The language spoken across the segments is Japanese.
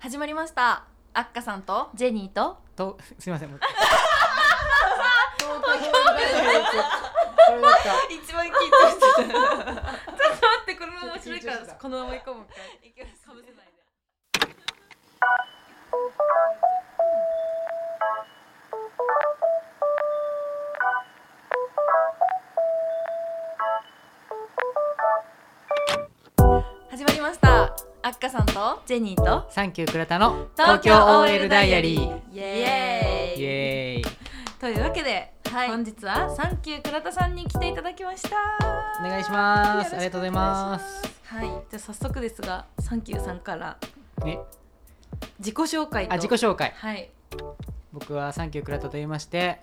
始まりました。あっかさんと。ジェニーと。とすいません。もう東京一番緊張してたちょっと待ってこれも面白いからこのまま行こう。もう一いきます回かぶせないで始まりましたあっかさんと？ジェニーと？サンキュー倉田の東京 OL ダイアリー。イエーイ。イエーイ。というわけで、はい。本日はサンキュー倉田さんに来ていただきました。お願いします。ありがとうございます。はい。じゃあ早速ですがサンキューさんからね。自己紹介と。あ自己紹介。はい。僕はサンキュー倉田と言いまして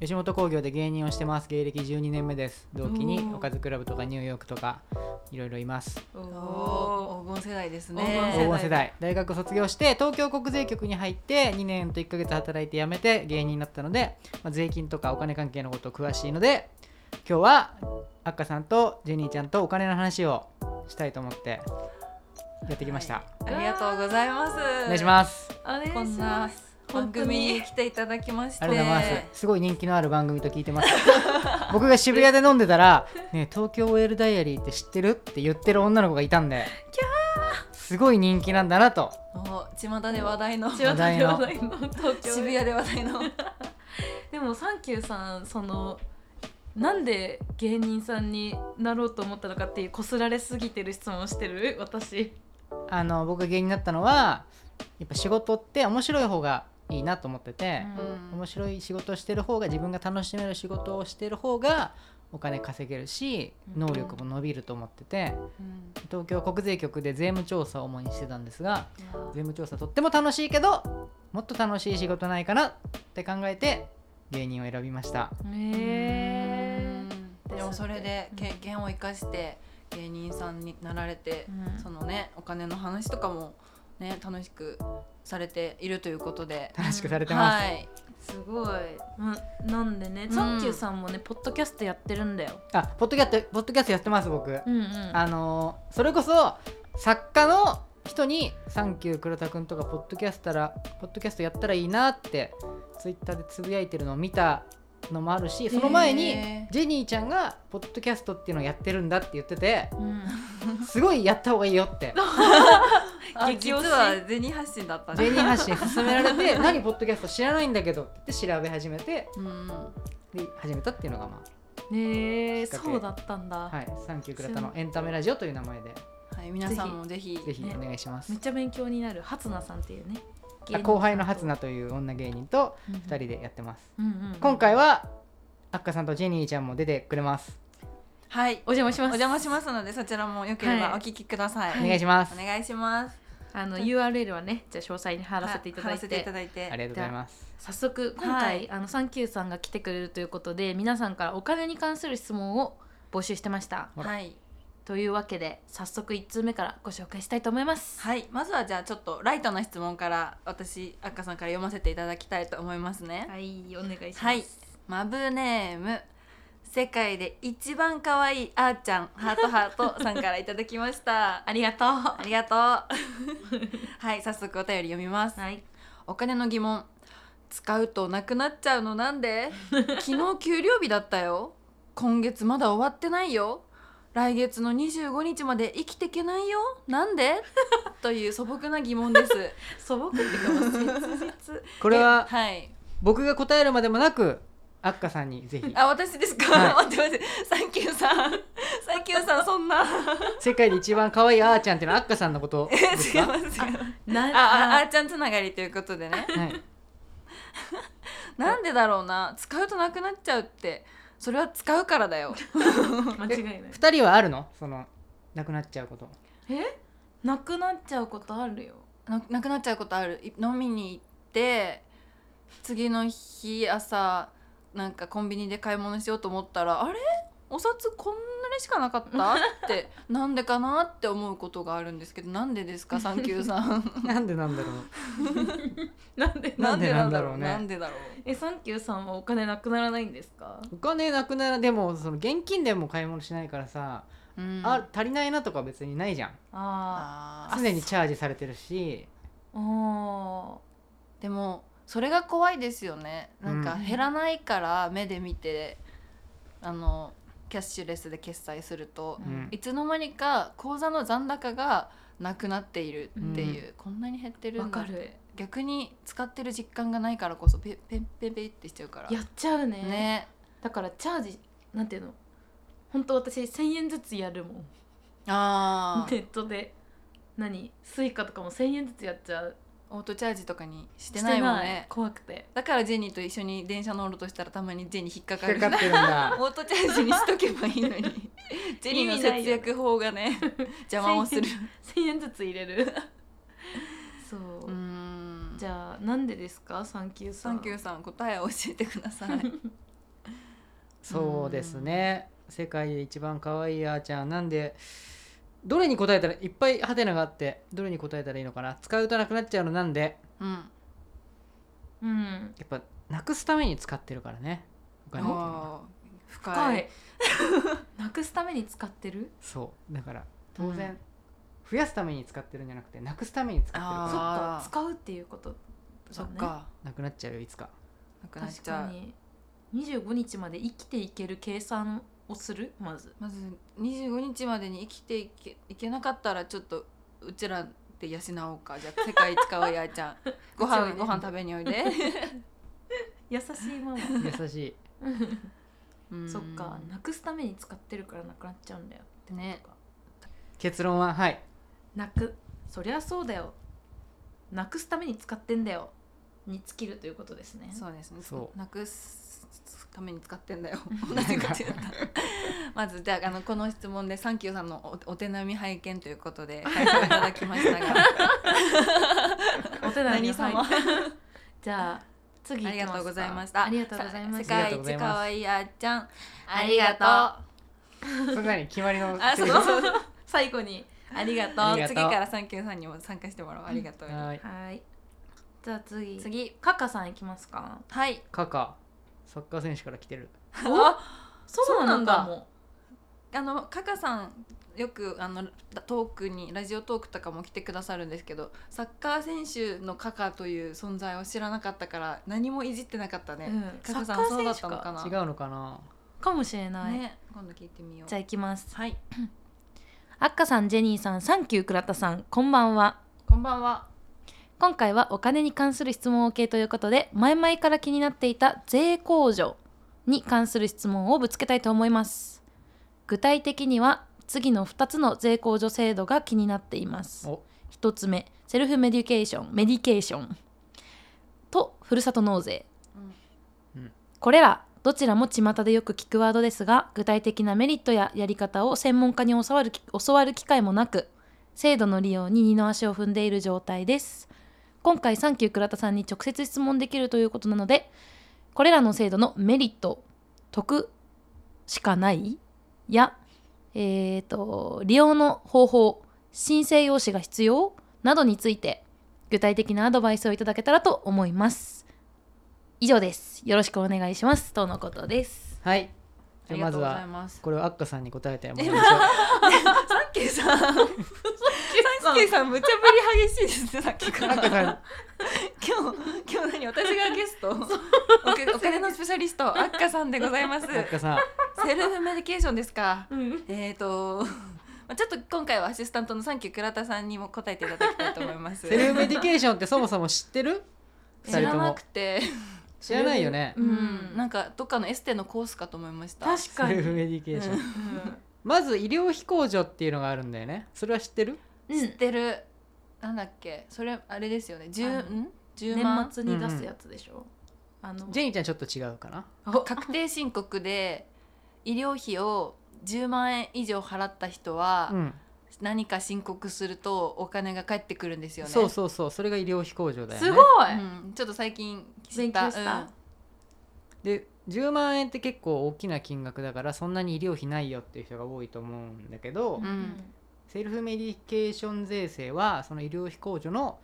吉本興業で芸人をしてます。芸歴12年目です。同期におかずクラブとかニューヨークとかいろいろいます。おおー。黄金世代ですね。世黄金世代。大学卒業して東京国税局に入って2年と1ヶ月働いて辞めて芸人になったので、まあ、税金とかお金関係のこと詳しいので今日はあっかさんとジェニーちゃんとお金の話をしたいと思ってやってきました、ありがとうございます。お願いします。お願いしこんなます番組に来ていただきまして。ありがとうございます。すごい人気のある番組と聞いてます。僕が渋谷で飲んでたら「ねえ東京 OL ダイアリーって知ってる?」って言ってる女の子がいたんで。すごい人気なんだなと。お巷で話題の。話題の。東京渋谷で話題の。でもサンキューさんそのなんで芸人さんになろうと思ったのかっていうこすられすぎてる質問をしてる？私。あの僕が芸人になったのはやっぱ仕事って面白い方がいいなと思ってて、面白い仕事をしてる方が自分が楽しめる仕事をしてる方がお金稼げるしうん。能力も伸びると思ってて東京国税局で税務調査を主にしてたんですが税務調査とっても楽しいけどもっと楽しい仕事ないかなって考えて芸人を選びました。へえでもそれで経験を生かして芸人さんになられて、うん。そのねお金の話とかもね楽しくされているということで、楽しくされてます、はい。すごい、うん、なんでね、ん。サンキューさんもねポッドキャストやってるんだよ。あポッドキャストポッドキャストやってます僕、うんうん。あのーそれこそ作家の人に「サンキュー黒田くんとかポッドキャスタらポッドキャストやったらいいな」ってツイッターでつぶやいてるのを見たのもあるしその前にへージェニーちゃんがポッドキャストっていうのをやってるんだって言っててうん。すごいやった方がいいよって。あ激推し？実は銭発信だった。ジェニー発信勧められて「何ポッドキャスト知らないんだけど」って調べ始めてうんで始めたっていうのがまねえきっかけ。そうだったんだ、あ「はい、サンキュー倉田のエンタメラジオ」という名前で。はい皆さんもぜひぜひねお願いします。めっちゃ勉強になる。初菜さんっていうね。あ後輩の初菜という女芸人と2 2人でやってます。うんうんうん。今回はあっかさんとジェニーちゃんも出てくれます。はいお邪魔します。お邪魔しますのでそちらもよければはい。お聞きください、お願いします。お願いします。あの URL はねじゃあ詳細に貼らせていただいて。いてただいて。ありがとうございます。早速今回、はい。あのサンキューさんが来てくれるということで皆さんからお金に関する質問を募集してました。はいというわけで早速1通目からご紹介したいと思います。はい。まずはじゃあちょっとライトな質問から私あっかさんから読ませていただきたいと思いますね。はいお願いします。はい。マブネーム世界で一番可愛いあーちゃんハートハートさんからいただきました。ありがとう。ありがとう。はい早速お便り読みます。はい。お金の疑問。使うとなくなっちゃうのなんで？昨日給料日だったよ。今月まだ終わってないよ来月の25日まで生きていけないよ。なんで？という素朴な疑問です。素朴っていうか切実。これはえはい。僕が答えるまでもなくあっかさんにぜひ。あ私ですか、はい。待って待って。サンキューさん。サンキューさんそんな。世界で一番可愛いあーちゃんっていうのはあっかさんのことですか？違いますああーちゃんつながりということでね。はい。なんでだろうな。使うとなくなっちゃうってそれは使うからだよ。間違いない。二人はあるの？そのなくなっちゃうこと。え？なくなっちゃうことあるよ。ななくなっちゃうことある。い飲みに行って次の日朝なんかコンビニで買い物しようと思ったらあれ？お札こんなにしかなかった？って なんでかなって思うことがあるんですけどなんでですか？サンキューさん。なんでなんだろう？なんでなんでなんだろう？ね。なんでだろう？えサンキューさんはお金なくならないんですか？お金なくならでもその現金でも買い物しないからさ、うん。あ足りないなとか別にないじゃん。あ常にチャージされてるし。ああでもそれが怖いですよね。なんかうん。減らないから目で見て、あのキャッシュレスで決済すると、うん。いつの間にか口座の残高がなくなっているっていう、こんなに減ってるんだ。っ逆に使ってる実感がないからこそペペンペンペンってしちゃうからやっちゃうねねだからチャージなんていうの本当私1,000円ずつやるもんあネットで何スイカとかも1,000円ずつやっちゃうオートチャージとかにしてないもんね。怖くて。だからジェニーと一緒に電車乗ろうとしたらたまにジェニー引っかかる引っかかってるんだ。オートチャージにしとけばいいのに。ジェニーの節約法がね邪魔をする。1,000円ずつ入れる。そう、うーん。じゃあなんでですか？サンキューさん。サンキューさん答えを教えてください。そうですね。世界で一番可愛いあーちゃん。なんでどれに答えたらいっぱいハテナがあってどれに答えたらいいのかな。使うとなくなっちゃうの。なんで？うん。うん。やっぱなくすために使ってるからね。お金っていうの深い。深い。なくすために使ってる？そう。だから当然、うん増やすために使ってるんじゃなくてなくすために使ってる。そっあか。か使うっていうことそっか。なくなっちゃうよいつか。なくなっ確ちゃう。かに25日まで生きていける計算をする？まず。まず25日までに生きていけいけなかったらちょっとうちらで養おうか。じゃあ世界一可愛いあーちゃん。ご飯ご飯食べにおいで。優しいママ。優しい。うん。そっか。なくすために使ってるからなくなっちゃうんだよ。ね。結論ははい。なく。そりゃそうだよ。なくすために使ってんだよ。に尽きるということですね。そうですね。そう。なくすために使ってんだよ同じこと言ったまずじゃあのこの質問でサンキューさんのおお手並み拝見ということで回答いただきましたがお手並み様じゃあ次ありがとうございましたありがとうございま世した界一可愛いあーちゃんありがとうそれ何決まりのあそうそう最後にありがとうがとう次からサンキューさんにも参加してもらおうありがとう、はいはいじゃあ次次カカさんいきますかはいカカサッカー選手から来てる。あそうなんだ。あのカカさんよくあのトークにラジオトークとかも来てくださるんですけどサッカー選手のカカという存在を知らなかったから何もいじってなかったね、うん。カカさサッカーんそうだっ選手かたのか？な違うのかな？かもしれない、ね今度聞いてみよう。じゃあいきます。はい。あっかさんジェニーさんサンキュー倉田さんこんばんは。こんばんは今回はお金に関する質問を OK ということで前々から気になっていた税控除に関する質問をぶつけたいと思います。具体的には次の2つの税控除制度が気になっています。お。1つ目セルフメディケーションメディケーション。とふるさと納税、うん。うん。これらどちらも巷でよく聞くワードですが具体的なメリットややり方を専門家に教わるき教わる機会もなく制度の利用に二の足を踏んでいる状態です今回サンキュー倉田さんに直接質問できるということなのでこれらの制度のメリット得しかないやえー、と利用の方法申請用紙が必要などについて具体的なアドバイスをいただけたらと思います。以上です。よろしくお願いします。とのことです。はい。じゃあまずはこれをアッカさんに答えてもらいましょう。サンキューさんサンキューさん無茶ぶり激しいですねさっきから。今日今日何私がゲスト？お金のスペシャリストアッカさんでございます。アッカさん。セルフメディケーションですか？うん。えーとまあちょっと今回はアシスタントのサンキュー倉田さんにも答えていただきたいと思います。セルフメディケーションってそもそも知ってる？知らなくて知らないよね。ううん。ん。なんかどっかのエステのコースかと思いました。確かに。セルフメディケーション、うん。まず医療費控除っていうのがあるんだよね。それは知ってる？うん。知ってる。なんだっけ？それあれですよね。あ10のん？10万？年末に出すやつでしょ、あのジェニーちゃんちょっと違うかな？確定申告で医療費を10万円以上払った人はうん。何か申告するとお金が返ってくるんですよね。そうそうそう。それが医療費控除だよね。すごい、うん、ちょっと最近知勉強した、うん。で10万円って結構大きな金額だからそんなに医療費ないよっていう人が多いと思うんだけど、うん。セルフメディケーション税制はその医療費控除の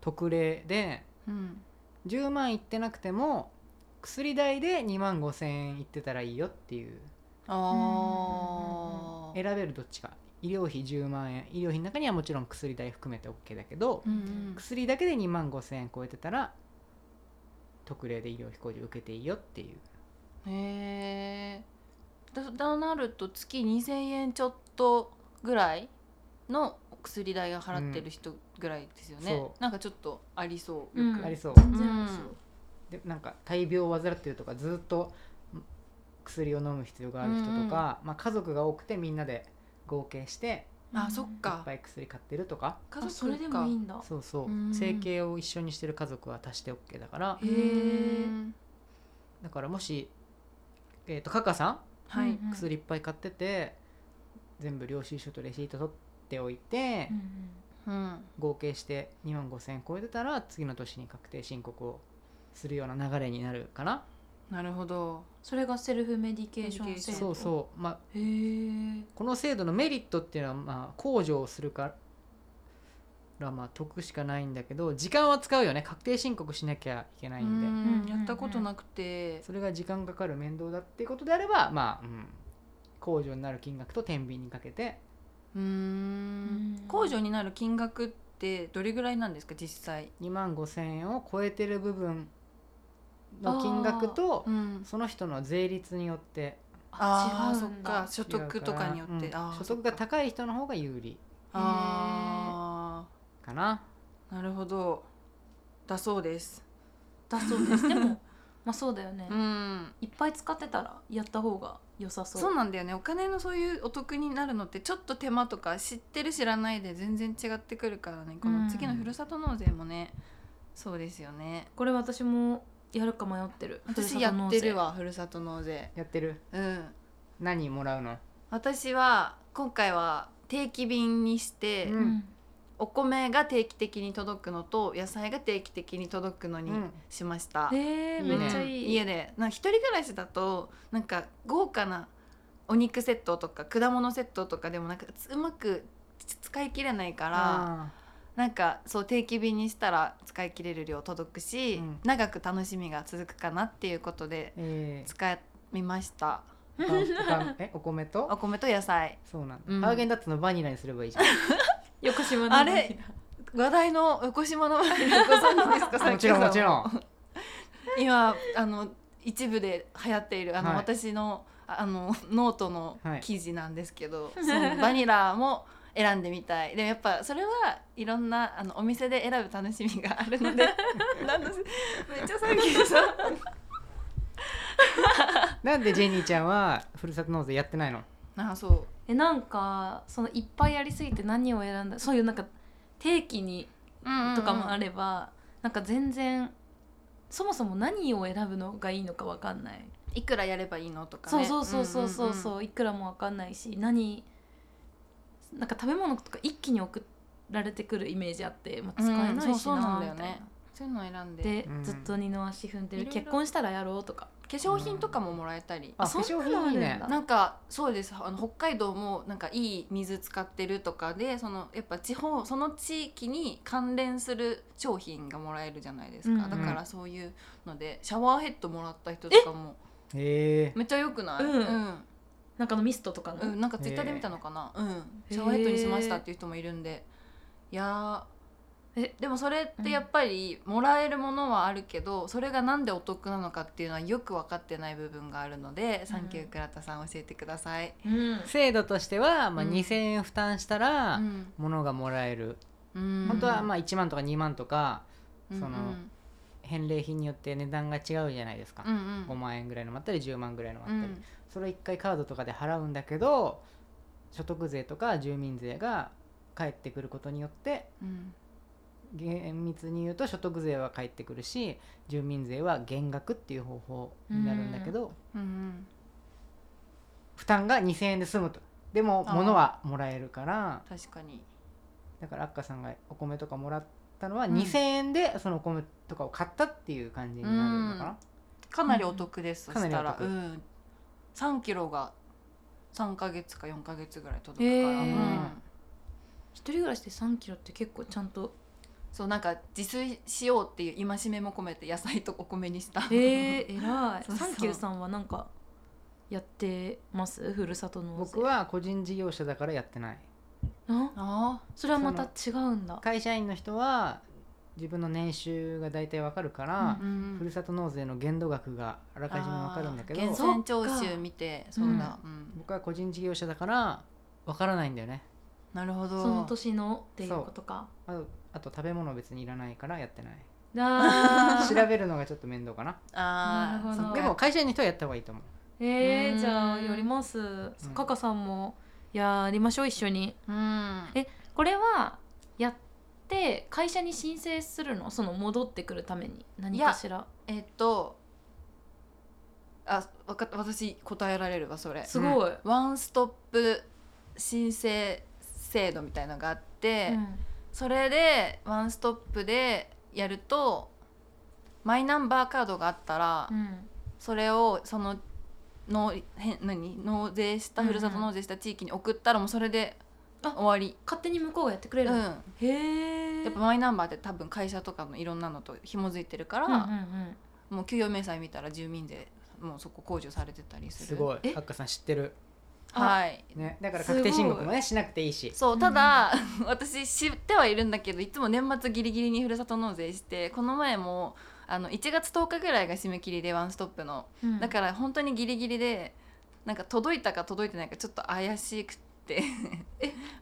特例でうん。10万いってなくても薬代で2万5千円いってたらいいよっていう。選べるどっちか。医療費10万円。医療費の中にはもちろん薬代含めて OK だけど、うんうん。薬だけで2万5,000円超えてたら特例で医療費控除受けていいよっていう。へえだだなると月2,000円ちょっとぐらいの薬代が払ってる人ぐらいですよね、そなんかちょっとありそう。うんよく、ありそう。全然ありそう。でなんか大病を患ってるとかずっと薬を飲む必要がある人とか、まあ、家族が多くてみんなで合計してあそっいっかぱい薬買ってるとか。家族あそれでもいいんだ。そうそう。うん。生計を一緒にしてる家族は足して OK だから。へえだからもし、えー、とカカさん？はい、うん薬いっぱい買ってて全部領収書とレシート取っておいて、うんうん。合計して2万5,000円超えてたら次の年に確定申告をするような流れになるかななるほど。それがセルフメディケーション制度？そうそう。まあこの制度のメリットっていうのはまあ控除をするからまあ得しかないんだけど時間は使うよね。確定申告しなきゃいけないんで。うんやったことなくて。それが時間かかる面倒だっていうことであればまあ、うん、控除になる金額と天秤にかけて。うーん。控除になる金額ってどれぐらいなんですか実際？2万5,000円を超えてる部分の金額とうん。その人の税率によってあーそっ違うんだ。か。所得とかによって、違うん。所得が高い人の方が有利あか。なー。な。るほど。だそうです。だそうです。でも まあそうだよね、うん。いっぱい使ってたらやった方が良さそう。そうなんだよね。お金のそういうお得になるのってちょっと手間とか知ってる知らないで全然違ってくるからね。この次のふるさと納税もね、そうですよね。これ私もやるか迷ってる。私やってるわふるさと納税。やってる？うん。何もらうの？私は今回は定期便にして、うふるさと納税お米が定期的に届くのと野菜が定期的に届くのにうん。しました、うんえー、いいねめっちゃいい。家で。な一人暮らしだとなんか豪華なお肉セットとか果物セットとかでもなんかうまく使い切れないからあなんかそう定期便にしたら使い切れる量届くし、うん。長く楽しみが続くかなっていうことで使いました。えお米と？お米と野菜。そうなんだ、うん。ハーゲンダッツのバニラにすればいいじゃん。横島のあれ？話題の横島のバニラご存知ですか？もちろんもちろん。ん今あの一部で流行っているあの、はい。私のああのノートのはい。記事なんですけど、そのバニラも選んでみたい。でもやっぱそれはいろんなあのお店で選ぶ楽しみがあるので。なんだめっちゃさっきさなんでジェニーちゃんはふるさと納税やってないの？あそう。えなんかそのいっぱいやりすぎて何を選んだそういうなんか定期にとかもあれば、なんか全然そもそも何を選ぶのがいいのかわかんない、いくらやればいいのとかそうねそうそうそうそううんそういくらもわかんないし何なんか食べ物とか一気に送られてくるイメージあって、まあ、使えないしな、うんそうなんだよね。みたいなそういうのを選んで。で、うん。ずっと二の足踏んでる結婚したらやろうとか。化粧品とかももらえたり、あそんなの化粧品いいね。あるんだ。なんかそうです。あの北海道もなんかいい水使ってるとかでそのやっぱ地方その地域に関連する商品がもらえるじゃないですか、うんだからそういうのでシャワーヘッドもらった人とかも。めっちゃ良くない、うん。うんなんかのミストとかの、うんなんかツイッターで見たのかな、うん。シャワーヘッドにしましたっていう人もいるんで。いやー。え？でもそれってやっぱりもらえるものはあるけど、それがなんでお得なのかっていうのはよく分かってない部分があるので、サンキュー倉田さん教えてください。うん。制度としては、まあ、うん。2000円負担したらうん。物がもらえる、うん。本当はまあ1万とか2万とかうんその返礼品によって値段が違うじゃないですか、うんうん。5万円ぐらいのもあったり10万ぐらいのもあったり、うんそれを1回カードとかで払うんだけど所得税とか住民税が返ってくることによってうん厳密に言うと所得税は返ってくるし住民税は減額っていう方法になるんだけど、うん負担が2000円で済むと。でも物はもらえるから。確かに。だからアッカさんがお米とかもらったのはうん2000円でそのお米とかを買ったっていう感じになるのかな、かなりお得です、うん。そしたから3キロが3か月か4か月ぐらい届くから、へー。うん。一人暮らしで3キロって結構ちゃんと。そうなんか自炊しようっていう戒めも込めて野菜とお米にした。へえ偉い。そうそう。サンキューさんはなんかやってます？ふるさと納税。僕は個人事業者だからやってない。あ？あそれはまた違うんだ。会社員の人は自分の年収が大体わかるから、あ、うんふるさと納税の限度額があらかじめわかるんだけど源泉徴収見てそうだ、うん。僕は個人事業者だからわからないんだよね。なるほど。その年のっていうことか。あとあと食べ物別にいらないからやってない。あ 調べるのがちょっと面倒かな。あなるほど。でも会社員の人はやった方がいいと思う。えー、うん。じゃあやります。カカさんもやりましょう一緒に。うん。えこれはやって会社に申請するの？その戻ってくるために？何かしら？えっとあわか私答えられるわそれ。すごい、ワンストップ申請制度みたいのがあって、うん。それでワンストップでやるとマイナンバーカードがあったら、うん。それをそののへ何？納税したうんうんふるさと納税した地域に送ったらもうそれであ終わり、勝手に向こうがやってくれるの、うん、へえやっぱマイナンバーって多分会社とかのいろんなのと紐づいてるから、うんうんうん。もう給与明細見たら住民税もうそこ控除されてたりする。すごい。え？ハッカさん知ってる。はい。ね。だから確定申告もねしなくていいし。そうただ、私知ってはいるんだけどいつも年末ギリギリにふるさと納税してこの前もあの1月10日ぐらいが締め切りでワンストップの。うん。だから本当にギリギリでなんか届いたか届いてないかちょっと怪しくって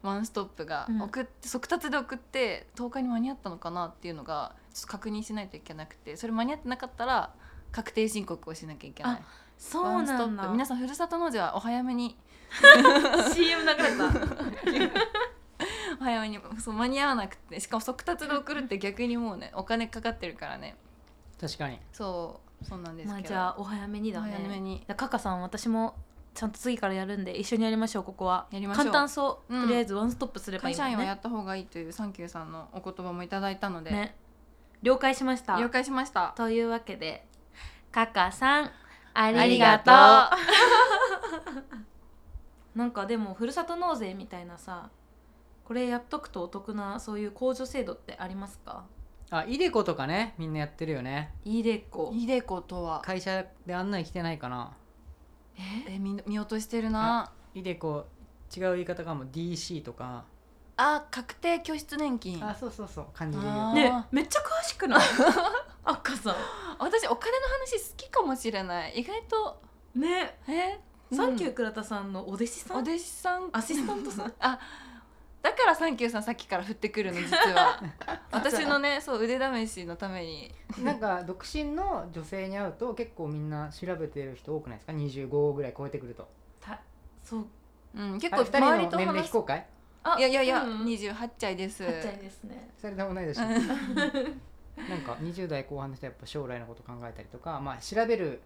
ワンストップが、うん。送って速達で送って10日に間に合ったのかなっていうのがちょっと確認しないといけなくてそれ間に合ってなかったら確定申告をしなきゃいけない。そうなんだ。皆さんふるさと納税はお早めに CM 流れた。お早めにそう間に合わなくてしかも速達で送るって逆にもうねお金かかってるからね。確かに。そうそうなんですまあけど、じゃあお早めにだおね早めに。カカさん私もちゃんと次からやるんで一緒にやりましょうここは。やりましょう。簡単そう、うん。とりあえずワンストップすればいいもん会社員はやねった方がいいというサンキューさんのお言葉もいただいたので、ね。了解しました。了解しました。というわけでカカさんあありりがとう。なんかでもふるさと納税みたいなさこれやっとくとお得なそういう控除制度ってありますか？あイデコとかねみんなやってるよね。イデコ。イデコとは。会社で案内来てないかなえ？え見見落としてるな。イデコ違う言い方かも DC とか。あ確定拠出年金。あそうそうそう。漢字で言うねめっちゃ詳しくない？あっかさ私お金の話好きかもしれない。意外と。んね。え？サンキューー倉田さんのお弟子さん？お弟子さん。アシスタントさん？あだからサンキューさんさっきから振ってくるの実は。私のねそう腕試しのために。なんか独身の女性に会うと結構みんな調べてる人多くないですか？25ぐらい超えてくると。たそう。うん結構あ二人の周りと年齢非公開？あいやいやいや、うん28歳です。はっちゃいですね。それでもないでしょなんか20代後半の人はやっぱ将来のこと考えたりとかまあ調べる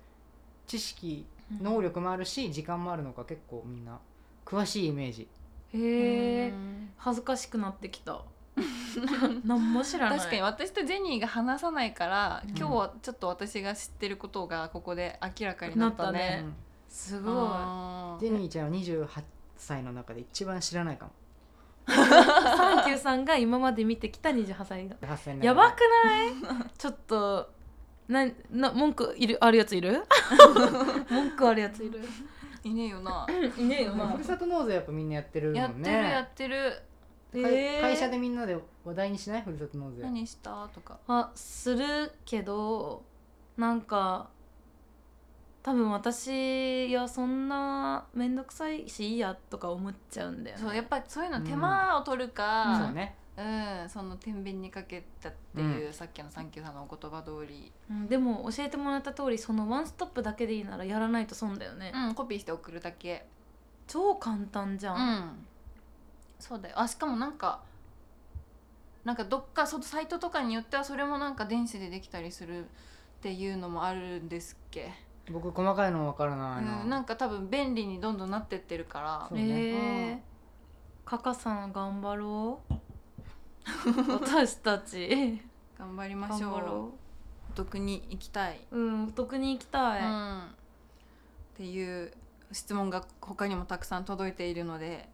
知識能力もあるし時間もあるのか結構みんな詳しいイメージへえうん。恥ずかしくなってきた。何も知らない。確かに私とジェニーが話さないから、うん。今日はちょっと私が知ってることがここで明らかになったなったね。ねうんすごい。ジェニーちゃんは28歳の中で一番知らないかも。サンキューさんが今まで見てきた28歳が8歳の中で。やばくない？ちょっとなな文句いるあるやついる？文句あるやついる？いねえよな。いねえよふるさと納税やっぱみんなやってるもんね。やってるやってる。会え。ー会社でみんなで話題にしない？ふるさと納税。何した？とか。あするけどなんか多分私はそんな面倒くさいしいいやとか思っちゃうんだよね。そうやっぱりそういうの手間を取るか、そうねうんその天秤にかけたっていう、さっきのサンキューさんのお言葉通り、うんでも教えてもらった通りそのワンストップだけでいいならやらないと損だよね、うん、コピーして送るだけ。超簡単じゃ、うん。んそうだよ。あしかもなんかなんかどっかそのサイトとかによってはそれもなんか電子でできたりするっていうのもあるんですっけ、僕細かいの分からないな,、うん、なんか多分便利にどんどんなってってるから。そうえねー。カカさん頑張ろう 私たち。頑張りま頑しょう。お得に行きたい、ううんお得に行きたい、うん、っていう質問が他にもたくさん届いているので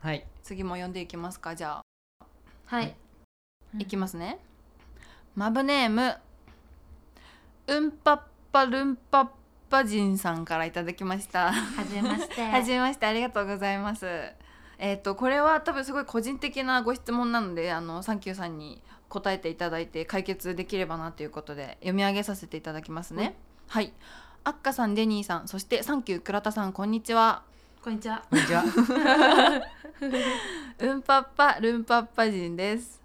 はい。次も読んでいきますか。じゃあ。はい、い。きますね。マブネームうんぱっぱるんぱっパ人さんからいただきました。はじめまして。はじめまして。ありがとうございます。えっ、とこれは多分すごい個人的なご質問なのであのサンキューさんに答えていただいて解決できればなということで読み上げさせていただきますね。はい。アッカさん、デニーさん、そしてサンキュー倉田さん、こんにちは。こんにちはこんにちは うんぱっぱルンパッパ人です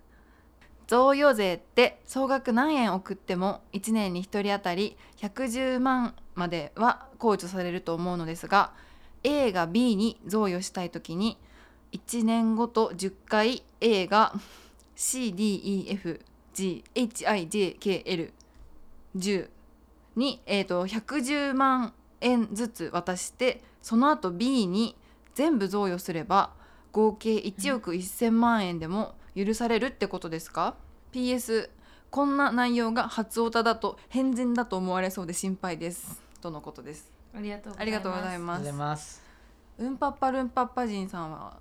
贈与税って総額何円送っても1年に1人当たり110万までは控除されると思うのですが A が B に贈与したい時に1年ごと10回 A が CDEFGHIJKL10 に、えー、と110万円ずつ渡してその後 B に全部贈与すれば合計1億1000万円でも許されるってことですか ?PS こんな内容が初オタだと変人だと思われそうで心配です。とのことです。ありがとうありがとうございありがとうますございます。うんぱっぱるんぱっぱ人さんは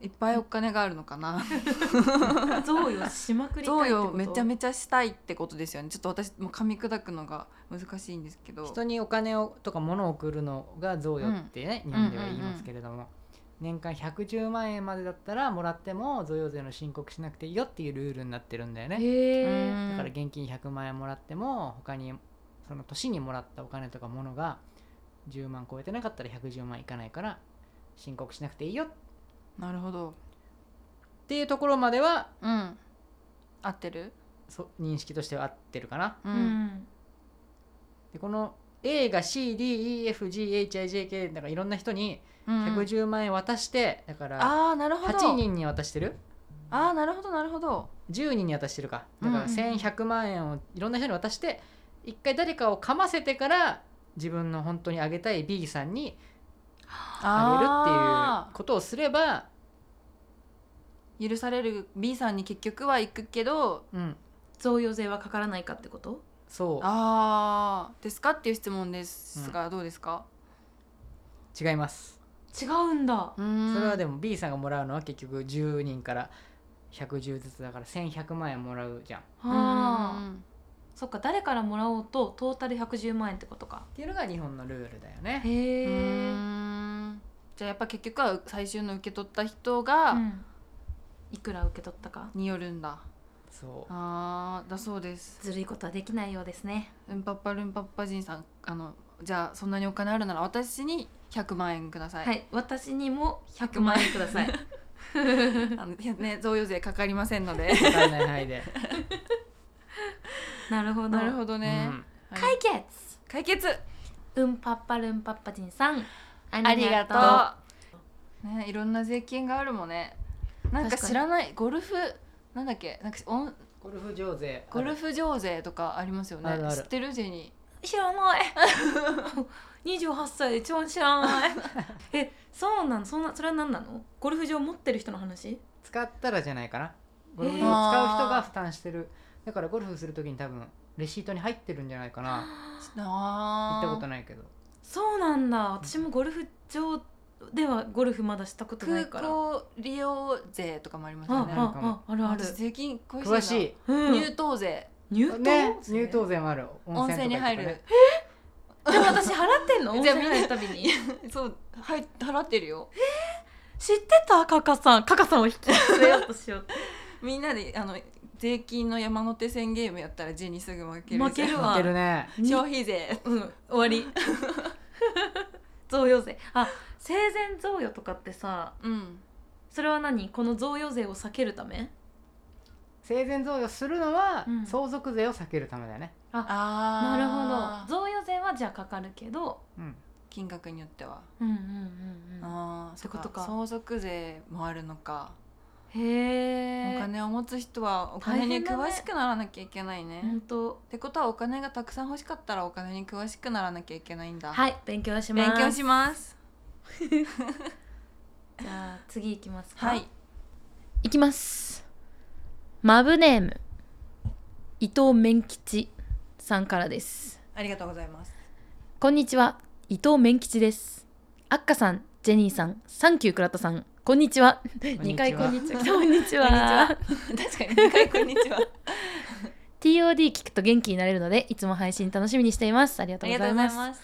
いっぱいお金があるのかな。贈与しまくりたい贈ってこと？与めちゃめちゃしたいってことですよね。ちょっと私もう噛み砕くのが難しいんですけど。人にお金をとか物を送るのが贈与ってね、うん。日本では言いますけれども、年間110万円までだったらもらっても贈与税の申告しなくていいよっていうルールになってるんだよね、だから現金100万円もらっても他にその年にもらったお金とか物が10万超えてなかったら110万いかないから申告しなくていいよっなるほど。ていうところまではうん。合ってる？そ認識としては合ってるかな。ううん。でこの A が CDEFGHIJK だからいろんな人にうんうん。110万円渡して、だからああなるほど。8人に渡してる？ああなるほどなるほど。10人に渡してるか。だからうん1100万円をいろんな人に渡して一回誰かをかませてから自分の本当にあげたい B さんにあげるっていうことをすれば許される B さんに結局は行くけどうん。贈与税はかからないかってこと？そああですかっていう質問ですが、どうですか？う違います。違うんだ。そそれはでも B さんがもらうのは結局10人から110ずつだから1100万円もらうじゃん。あそっか誰からもらおうとトータル110万円ってことか。ていうのが日本のルールだよね。へうえんじゃあやっぱ結局は最終の受け取った人がいくら受け取ったか？によるんだ、そう。あーだそうです。ずるいことはできないようですね。うんぱっぱるんぱっぱ人さんあのじゃあそんなにお金あるなら私に100万円ください、はい私にも100万円ください。あのね贈与税かかりませんので。わかんない範囲で、なるほど。なるほどね、うん。はい。解決。解決。うんぱっぱるんぱっぱじんさんあありがとう。ねいろんな税金があるもんね。なんか知らないゴルフなんだっけなんかオンゴルフ上税。ゴルフ上税とかありますよね。あるある。知ってる？ジェニ知らない。28歳で一番知らない。えそうなのそんなそれは何なの？ゴルフ場持ってる人の話？使ったらじゃないかな。ゴルフをー。使う人が負担してる。だからゴルフするときに多分レシートに入ってるんじゃないかな。ー。行あったことないけどそうなんだ。私もゴルフ場ではゴルフまだしたことな空いから。港利用税とかもありますあよねあああるある。私税金詳しいな詳しい。うん。入湯税。入湯ね入湯税もある。温泉に入るとか行くでも私払ってんの？温 じゃあ泉入るたびに。そうはい払ってるよ。知ってた？カカさん。カカさんを引き連れようとしようみんなであの税金の山手線ゲームやったらジェニーすぐ負ける負けるわ。負けるね。消費税。うん。終わり。贈与税。あ生前贈与とかってさうん。それは何？この贈与税を避けるため？生前贈与するのはうん。相続税を避けるためだよね。あなるほど。贈与税はじゃあかかるけどうん。金額によっては、うんうんうんうん。ああそういうことか。相続税もあるのか、へえお金を持つ人はお金に詳しくならなきゃいけないね。本当ってことはお金がたくさん欲しかったらお金に詳しくならなきゃいけないんだ、はい勉強します。勉強します。じゃあ次いきますか。はい。いきます。マブネーム。伊藤麺吉さんからです。ありがとうございます。こんにちは。伊藤麺吉です。あっかさんジェニーさんサンキュー倉田さんこんにちは。二回こんにちは。こんにちは。こんにちは。確かに二回こんにちは。TOD 聞くと元気になれるのでいつも配信楽しみにしています。ありがとうございます。ます。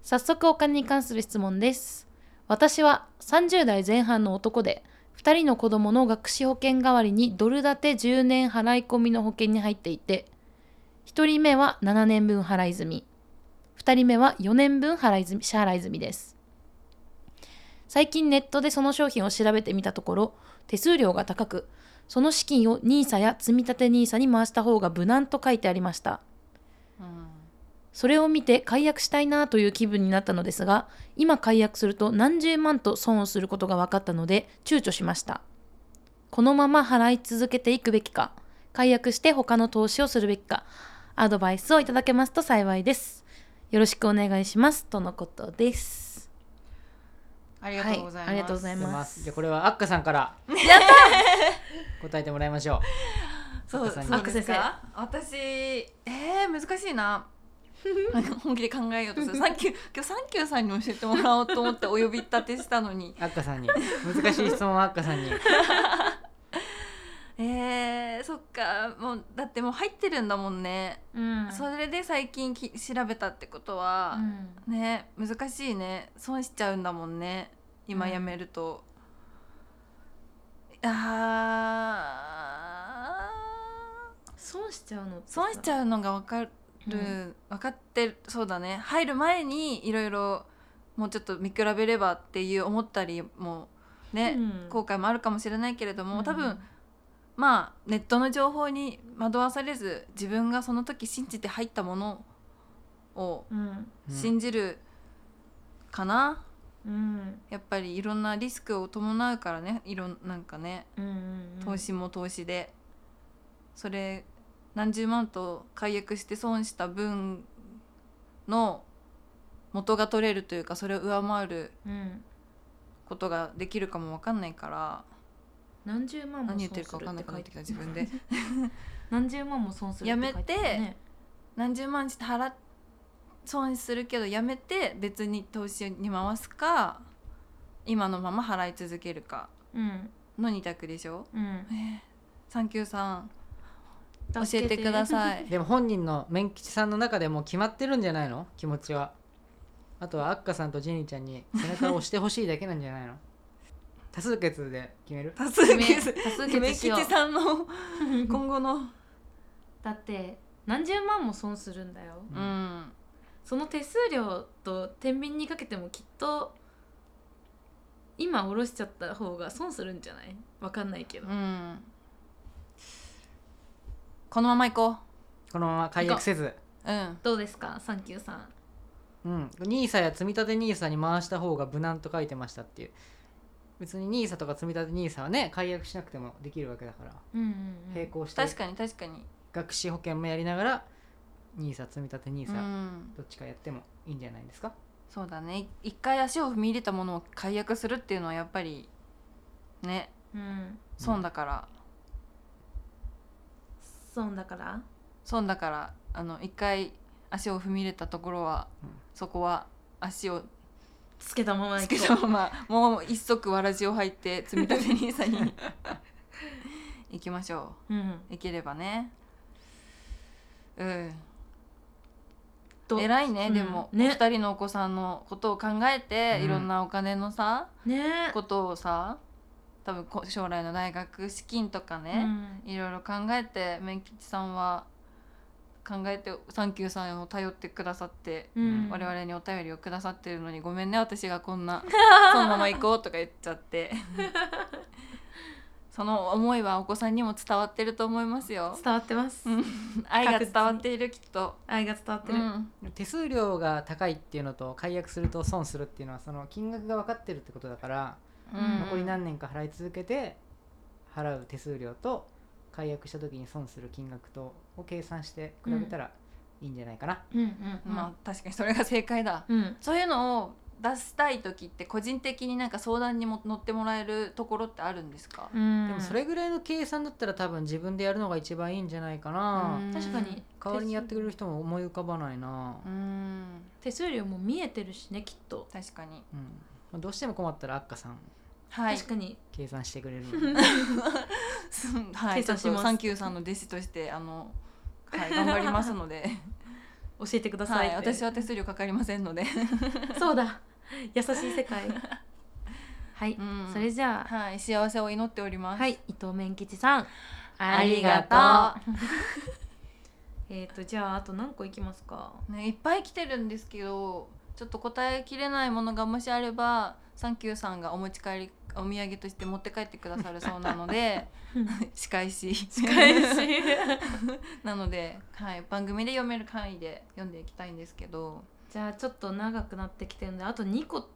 早速お金に関する質問です。私は30代前半の男で2人の子供の学資保険代わりにドル建て10年払い込みの保険に入っていて1人目は7年分払い済み2人目は4年分払い済み支払い済みです最近ネットでその商品を調べてみたところ手数料が高くその資金を NISA や積立 NISA に回した方が無難と書いてありました。うんそれを見て解約したいなという気分になったのですが今解約すると何十万と損をすることが分かったので躊躇しました。このまま払い続けていくべきか解約して他の投資をするべきかアドバイスをいただけますと幸いです。よろしくお願いしますとのことです。ありがとうございます、はいありがとうござい出ます。じゃあこれはアッカさんから答えてもらいましょそうアッカさんに。そうですか？私えー、難しいな。本気で考えようとする。サンキュー今日サンキューさんに教えてもらおうと思ってお呼び立てしたのに。うアッカさんに。難しい質問はアッカさんに えー、そっか。もうだってもう入ってるんだもんね、うん。それで最近き調べたってことは、ね難しいね。損しちゃうんだもんね。今うんやめると、あー。損しちゃうの損しちゃうのが分かる、うん。分かってる。そうだね。入る前にいろいろもうちょっと見比べればっていう思ったりもね、うん。後悔もあるかもしれないけれども、うん。多分まあネットの情報に惑わされず自分がその時信じて入ったものをうん。うん信じるかな、うん。やっぱりいろんなリスクを伴うからね。いろんなんかねうんうん投資も投資で、それ何十万と解約して損した分の元が取れるというかそれを上回るうん。ことができるかも分かんないから何十万も何言ってるか分かんなくなってきた自分で。何十万も損するって書いて何十万して払っ損するけどやめて別に投資に回すか今のまま払い続けるか。うん。の2択でしょ？うん。えーサンキューさん教えてください。でも本人の面吉さんの中でもう決まってるんじゃないの？気持ちは。あとはアッカさんとジェニーちゃんに背中を押してほしいだけなんじゃないの？多数決で決める？多数決。多数梅決しよう。吉さんの今後の。だって何十万も損するんだよ。ううん。その手数料と天秤にかけてもきっと今下ろしちゃった方が損するんじゃない？わかんないけど、うん。このまま行ここのまま解約せず。ううん。どうですか？サンキューさん。うん、NISA や積立 NISA に回した方が無難と書いてましたっていう別に NISA とか積立 NISA はね解約しなくてもできるわけだから。うんうん並行して。確かに確かに。学資保険もやりながら NISA 積立 NISA、うん。どっちかやってもいいんじゃないですか？そうだね。一回足を踏み入れたものを解約するっていうのはやっぱりねうん。損だから、損だから？損だからあの一回足を踏み入れたところは、うん。そこは足をつけたままつけたまま。もう一足わらじを履いて積み立て NISA に行きましょう。ん。う行ければね。うん。と偉いね、うん。でも、ね。2人のお子さんのことを考えて、うん。いろんなお金のさね。ことをさ多分こ将来の大学資金とかね、いろいろ考えて麺吉さんは考えてサンキューさんを頼ってくださって、うん。うん我々にお便りをくださってるのにごめんね私がこんな そのまま行こうとか言っちゃって。その思いはお子さんにも伝わってると思いますよ。伝わってます。うん。愛が伝わっているきっと、愛が伝わってる、うん、手数料が高いっていうのと解約すると損するっていうのはその金額が分かってるってことだから、うん。残り何年か払い続けて払う手数料と解約した時に損する金額とを計算して比べたらいいんじゃないかな、うん。うんうんまあ確かにそれが正解だ。うん。そういうのを出したい時って個人的になんか相談にも乗ってもらえるところってあるんですか、うん。でもそれぐらいの計算だったら多分自分でやるのが一番いいんじゃないかな、うん確かに。代わりにやってくれる人も思い浮かばないな。う、ん。手数料も見えてるしねきっと。確かに。うん。まあどうしても困ったらアッカさん。はい。確かに。計算してくれるので。はい、計算します。サンキューさんの弟子としてあのはい、頑張りますので、教えてくださ、はいい、って。私は手数料かかりませんので、そうだ。優しい世界。はい、うん。それじゃあ。はい、幸せを祈っております。はい伊藤麺吉さん。ありがと えっとじゃああと何個いきますか？ね、いっぱい来てるんですけどちょっと答えきれないものがもしあればサンキューさんがお持ち帰りお土産として持って帰ってくださるそうなので 仕返し。仕返し。なので、はい、番組で読める範囲で読んでいきたいんですけど。じゃあちょっと長くなってきてるんであと2個。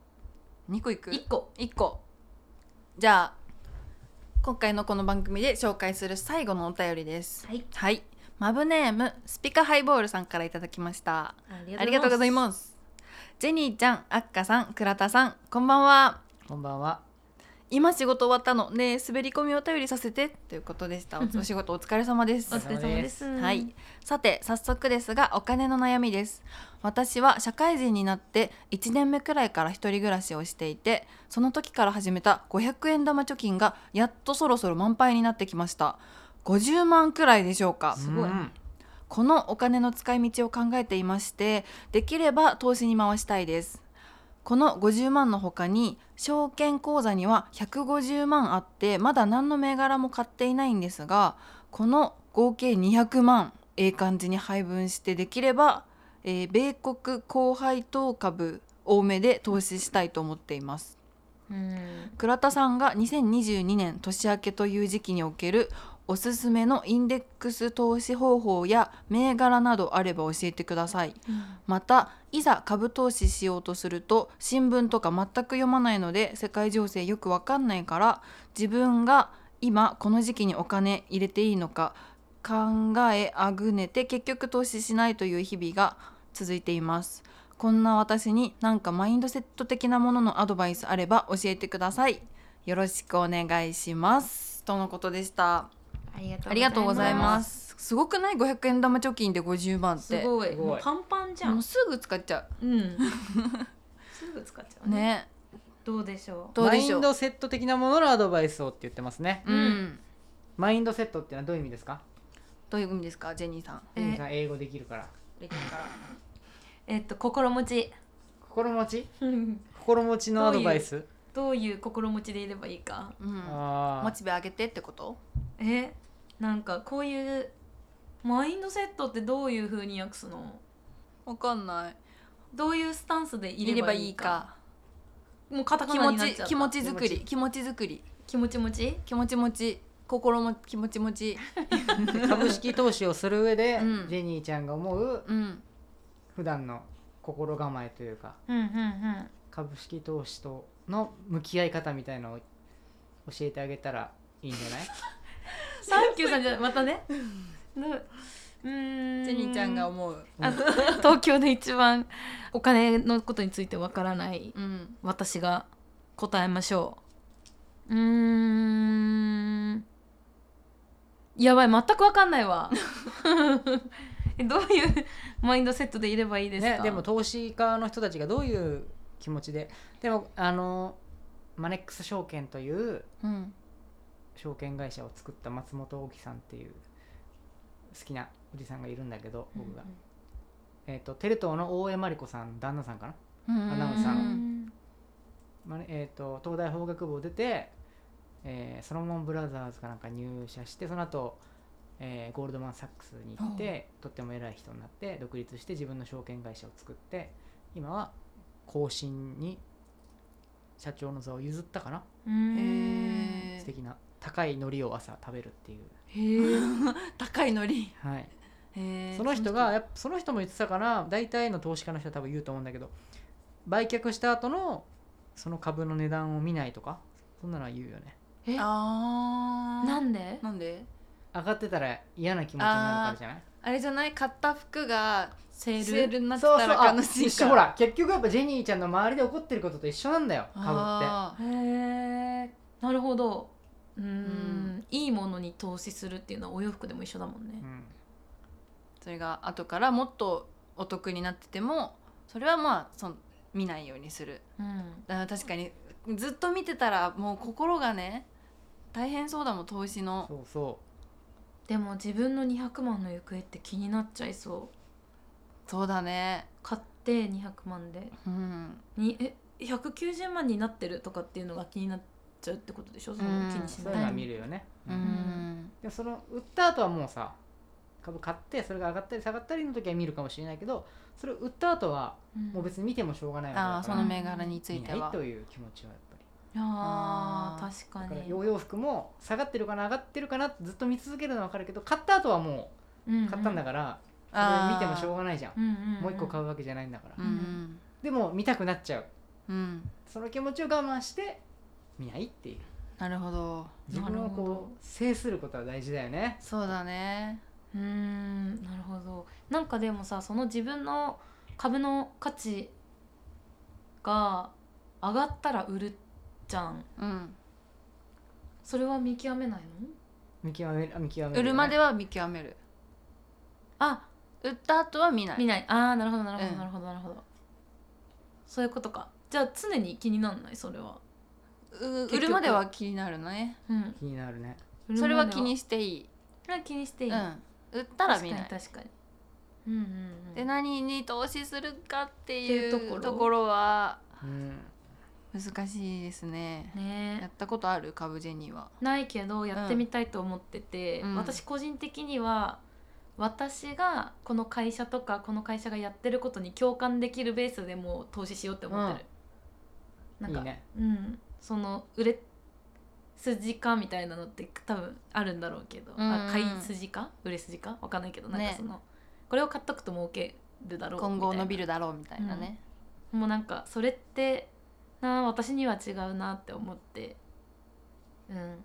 2個いく？1個。1個。じゃあ今回のこの番組で紹介する最後のお便りです。はい。はい。マブネームスピカハイボールさんからいただきました。あありがとうございますジェニーちゃんあっかさん倉田さんこんばんは。こんばんは。今仕事終わったのねえ滑り込みお便りさせてということでした。お お仕事お疲れ様です。お疲れ様です。はい、さて早速ですがお金の悩みです。私は社会人になって1年目くらいから一人暮らしをしていてその時から始めた500円玉貯金がやっとそろそろ満杯になってきました。50万くらいでしょうか。すごいうんこのお金の使い道を考えていましてできれば投資に回したいです。この50万の他に証券口座には150万あってまだ何の銘柄も買っていないんですがこの合計200万ええ感じに配分してできれば、えー米国高配当株多めで投資したいと思っています。うん。倉田さんが2022年年明けという時期におけるおすすめのインデックス投資方法や銘柄などあれば教えてください。またいざ株投資しようとすると新聞とか全く読まないので世界情勢よくわかんないから自分が今この時期にお金入れていいのか考えあぐねて結局投資しないという日々が続いています。こんな私になんかマインドセット的なもののアドバイスあれば教えてください。よろしくお願いします。とのことでしたありがとうございます。す。ごくない？500円玉貯金で50万って。すごい。すごい。もうパンパンじゃもうんすぐ使っちゃう。ん。すぐ使っちゃううね。どうでしょう？どうでしょう？マインドセット的なもののアドバイスをって言ってますね。うん、マインドセットってのはどういう意味ですか？どういう意味ですか？ジェニーさん。えジェニーさん英語できるから。できるから。えっと心持ち。心持ち？心持ちのアドバイス？どういう心持ちでいればいいか。うん。あモチベ上げてってこと？えなんかこういうマインドセットってどういう風に訳すの？わかんない。どういうスタンスでいいればればいいか。もうカタカ気持ナになっちゃった。ち気持ち作り。気持ち。作り。気持ち持ち？気持ち持ち。心も気持ち持ち。ー 株式投資をする上で、うん。ジェニーちゃんが思ううん。普段の心構えというか。うんうんうん。株式投資との向き合い方みたいのを教えてあげたらいいんじゃない？サンキューさんじゃまたね。のうーん。ジェニーちゃんが思う。あ 東京で一番お金のことについてわからないうん。私が答えましょう。うーん。やばい全くわかんないわ。えどういうマインドセットでいればいいですか、ね、でも投資家の人たちがどういう気持ちで。でもあのマネックス証券といううん。証券会社を作った松本大樹さんっていう好きなおじさんがいるんだけど僕が、えっ、とテレ東の大江真理子さん旦那さんかな、うん。アナウンサーの。うん。まあえー、と東大法学部を出て、えーソロモンブラザーズかなんか入社してその後、えーゴールドマン・サックスに行ってとっても偉い人になって独立して自分の証券会社を作って今は後進に社長の座を譲ったかな、素敵な高い海苔を朝食べるっていう、へえ 高いのりはい、その人がやっぱその人も言ってたから大体の投資家の人は多分言うと思うんだけど売却した後のその株の値段を見ないとかそんなのは言うよね。え？あー。なんで？なんで？上がってたら嫌な気持ちになるからじゃない？あれじゃない買った服がセール？になってそうそうたらあ悲しいか。ら一緒ほら 結局やっぱジェニーちゃんの周りで起こってることと一緒なんだよ。株ってあへえなるほど。うーん。うんいいものに投資するっていうのはお洋服でも一緒だもんね。う、ん。ーそれが後からもっとお得になっててもそれはまあその見ないようにする。うん。だから確かにずっと見てたらもう心がね大変そうだもん投資の。そうそでも自分の200万の行方って気になっちゃいそう。そうだね。買って200万で。うん。にえ190万になってるとかっていうのが気になっちゃうってことでしょ？そのうん気にしそういうのは見るよね、ううん。んでもその売った後はもうさ株買ってそれが上がったり下がったりの時は見るかもしれないけどそれを売った後はもう別に見てもしょうがないわけだから。ああその銘柄につい見ないてはという気持ちはあーあー。確かに。お洋服も下がってるかな上がってるかなってずっと見続けるのは分かるけど買った後はもう買ったんだかから、それ見てもしょうがないじゃん、ら、うんうんうん、もう一個買うわけじゃないんだから、うんでも見たくなっちゃう。うん。その気持ちを我慢して見ないっていう。なるほど。自分をこう制することは大事だよね。そうだね。うーんなるほど。なんかでもさその自分の株の価値が上がったら売るじゃん。うん。それは見極めないの？見極めあ見極める売るまではは見極める。あ。売った後は見ない。見ない。あーなるほどなるほどうん。なるほどなるほど、そういうことか。じゃあ常に気になんない？それは、う局。売るまでは気になるのね。うん、気になるね。それは気にしていい。それは気にしていい、うん。売ったら見ない。確かに確かに。うんうんうん。で何に投資するかってっていうところ。いうところはうん難しいですね。やねったことある？株ジェニーは。ないけどやってみたいと思ってて、うん。私個人的には私がこの会社とかこの会社がやってることに共感できるベースでもう投資しようって思ってる、なんかいいね。うん。その売れ筋かみたいなのって多分あるんだろうけど、うんあ買い筋か？売れ筋か？わかんないけど。なんかね。その、これを買っとくと儲けるだろう今後伸びるるだろうみたいなね。もうなんかそれってなあ私には違うなって思って。うん。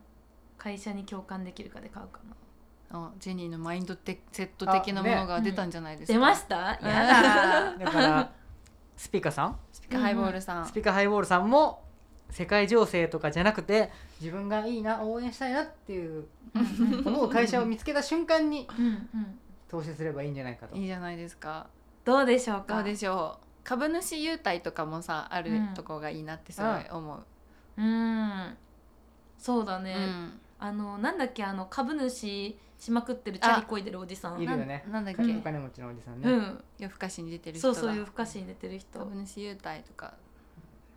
会社に共感できるかで買うかな。あジェニーのマインドテセット的なものが出たんじゃないですか？出ました？やだ だからスピカさん？スピカハイボールさん。スピカハイボールさんも世界情勢とかじゃなくて自分がいいな応援したいなっていう 思う会社を見つけた瞬間に投資すればいいんじゃないかと。いいじゃないですか。どうでしょうか？どうでしょう？株主優待とかもさあるうん。とこがいいなってすごい思う、うん。そうだうね、ん。あのなんだっけあの株主しまくってるチャリこいでるおじさん。いるよね。ななんだっけ、うんお金持ちのおじさんね、うん。夜更かしに出てる人だそうそういうふかしに出てる人。株主優待とか、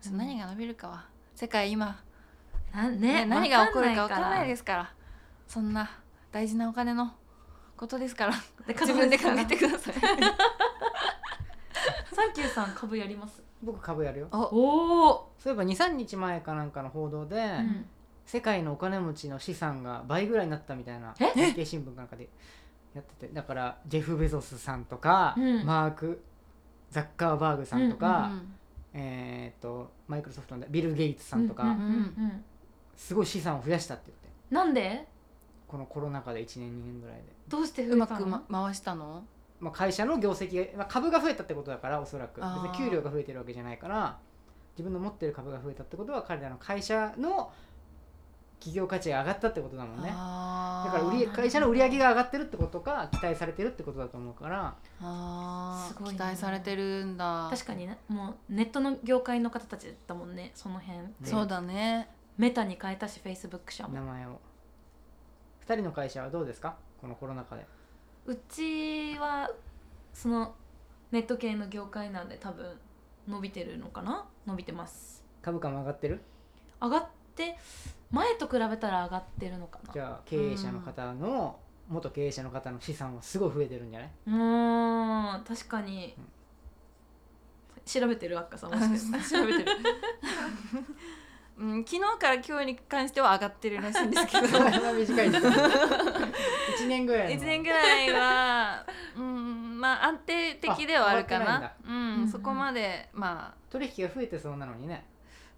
うん。何が伸びるかは。世界今、なねね何が起こるか分からないすですから。そんな大事なお金のことですから。自自分で考えてください サンキューさん株やります？僕株やるよ。お。おお、そういえば23日前かなんかの報道で、うん。世界のお金持ちの資産が倍ぐらいになったみたいなえ？日経新聞かなんかでやってて。だからジェフ・ベゾスさんとか、うん。マーク・ザッカーバーグさんとか、うんえー、とマイクロソフトのビル・ゲイツさんとか、うんうんうんすごい資産を増やしたって言って。なんで？このコロナ禍で1年2年ぐらいで、どうして増うまく、ま、回したの？まあ、会社の業績が、まあ、株が増えたってことだからおそらく。別に給料が増えてるわけじゃないから自分の持ってる株が増えたってことは彼らの会社の企業価値が上がったってことだもんね。だから売り会社の売り上げが上がってるってことか期待されてるってことだと思うから。あー。すごいね。期待されてるんだ。確かにねもうネットの業界の方たちだもんねその辺。ってそうだね。メタに変えたしフェイスブック社も。名前を。2人の会社はどうですか？このコロナ禍でうちはそのネット系の業界なんで多分伸びてるのかな？伸びてます。株価も上がってる？上がって前と比べたら上がってるのかな。じゃあ経営者の方の元経営者の方の資産はすごい増えてるんじゃない？うーん確かに、調べてるあっかさん。もしかして。調べてるうん、昨日から今日に関しては上がってるらしいんですけど。短いです1年ぐらいの。1年ぐらいは、うん、まあ安定的ではあるかな。んうん。そこまでまあ。取引が増えてそうなのにね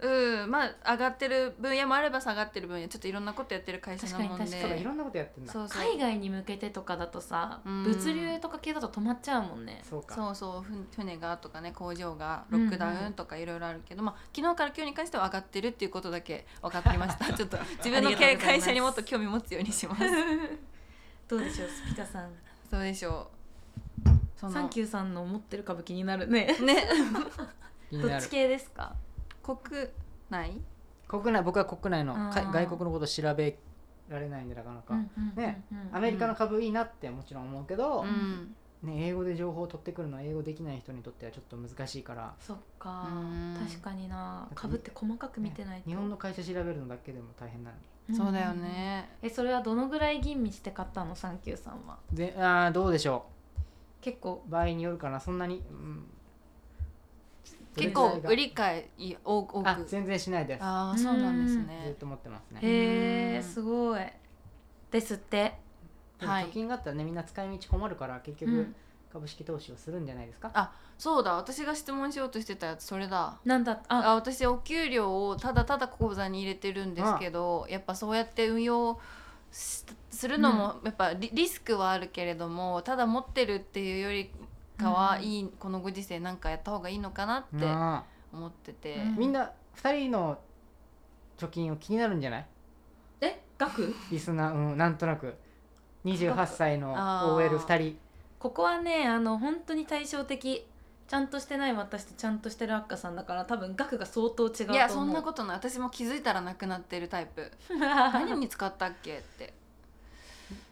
うんまあ上がってる分野もあれば下がってる分野ちょっといろんなことやってる会社なもんで。確かにいろんなことやってんだそうそう海外に。向けてとかだとさ、うん物流とか系だと止まっちゃうもんねそうかそうそう船がとかね工場がロックダウンとかいろいろあるけど、まあ、昨日から今日に。関しては上がってるっていうことだけ分かってましたちょっと自分の会社に。もっと興味持つように。しますどうでしょうスピカさんそうでしょうサンキューさんの持ってる株気に。なるねねどっち系ですか国内？国内僕は国内の外国のこと調べられないんでなかなか、ねアメリカの株いいなってもちろん思うけど、うん。ね、英語で情報を取ってくるのは英語できない人にとってはちょっと難しいから、そっか。うん。確かにな。株って細かく見てないと、日本の会社調べるのだけでも大変なのに。そうだよね。えそれはどのぐらい吟味して買ったの？サンキューさんは。であーどうでしょ結構。う場合によるかな。そんなに、うん、結構売り買い多多く。あ全然しないです。ああそうなんですずっねと持ってますね。へえうん。すごい。ですって。はい。貯金があったらねみんな使い道困るから結局うん。株式投資をするんじゃないですか、あそうだ。私が質問しようとしてたやつそれだ。なんだ？あ。あ私お給料をただただ口座に入れてるんですけどやっぱそうやって運用しするのもやっぱリリスクはあるけれどもただ持ってるっていうよりかはうんいい、このご時世なんかやった方がいいのかなってあ。思ってて、うん。みんな2人の貯金を気になるんじゃない？え？額？リスナーうんなんとなく。28歳のあー。OL2 人。ここはねあの本当に対照的。ちゃんとしてない私とちゃんとしてるアッカさんだから多分額が相当違うと思う。いやそんなことない。私も気づいたらなくなってるタイプ。何に使ったっけって。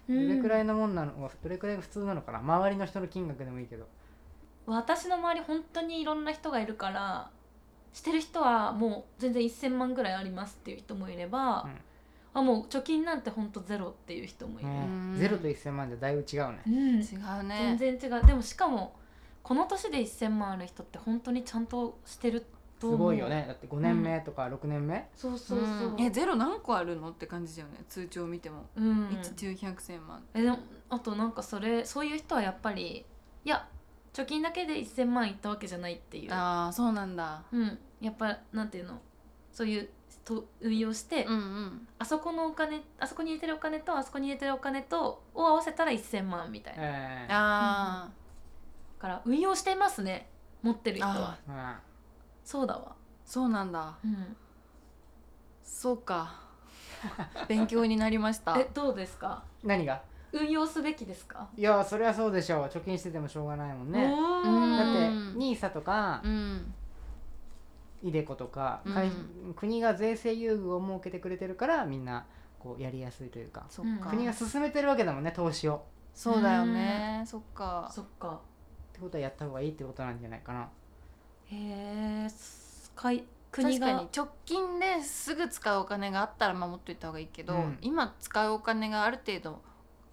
どれくらいいのもんなの？どれくらいが普通なのかな？周りの人の金額でもいいけど私の周り本当にいろんな人がいるからしてる人はもう全然1000万ぐらいありますっていう人もいれば、うん。あもう貯金なんて本当ゼロっていう人もいる、うん。うん。ゼロと1000万じゃだいぶ違うね。うん。違うね。全然違う。でもしかもこの年で1000万ある人って本当にちゃんとしてるすと思う。ごいよね。だって5年目とか6年目、そうそうそう、うん。えゼロ何個あるのって感じだよね。通帳見ても、うん。1中100千万。えでもあとなんかそれそういう人はやっぱりいや貯金だけで1000万いったわけじゃないっていう。ああそうなんだ。うん。やっぱなんていうの？そういうと運用して、うんうん。あそこのお金あそこに入れてるお金とあそこに入れてるお金とを合わせたら1000万みたいな、だえー。あから運用してますね。持ってる人は。あうん。そうだわ。そうなんだ。うん。そうか。勉強になりました。えどうですか？何が？運用すべきですか？いやそれはそうでしょう。貯金しててもしょうがないもんね。だってー NISA とかうん。イデコとか、うん。かい国が税制優遇を設けてくれてるからみんなこうやりやすいというか。そっか。国が進めてるわけだもんね投資を。そうだよね。そっか。そっか。ってことはやった方がいいってことなんじゃないかな。へえすかい国が確かに直近ですぐ使うお金があったら守っといた方がいいけど、うん。今使うお金がある程度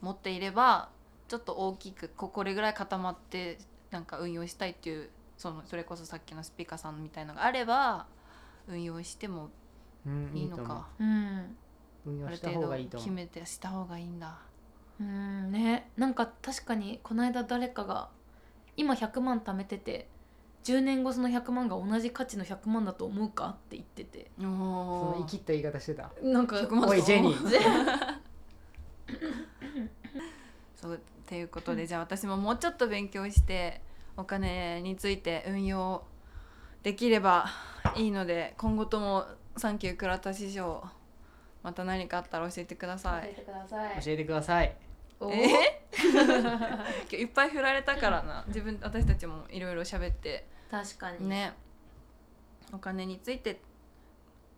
持っていればちょっと大きくここれぐらい固まってなんか運用したいっていうそのそれこそさっきのスピカさんみたいのがあれば運用してもうんいいのか。うん。運用したある程度方がいいと決めてした方がいいんだ。うんね。なんか確かにこの間誰かが今100万貯めてて10年後その100万が同じ価値の100万だと思うか？って言ってて。おそのお生きった言い方してた。なんか100万おいジェニー そうっていうことでじゃあ私ももうちょっと勉強してお金について運用できればいいので今後とも「サンキュー倉田師匠」また何かあったら教えてください。教えてください。教えてください。おえ？いっぱい振られたからな。自分私たちもいろいろ喋って。確かに、ね。お金について。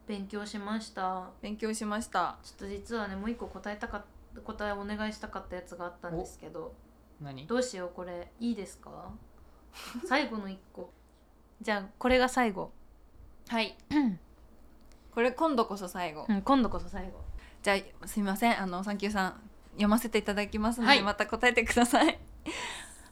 勉強しました。勉強しました。ちょっと実はねもう一個答えたかった答えお願いしたかったやつがあったんですけど。何？どうしようこれ。いいですか？最後の一個。じゃあこれが最後、はい。これ今度こそ最後。うん、今度こそ最後。じゃあすみません。あのサンキューさん読ませていただきますので、はい。また答えてください。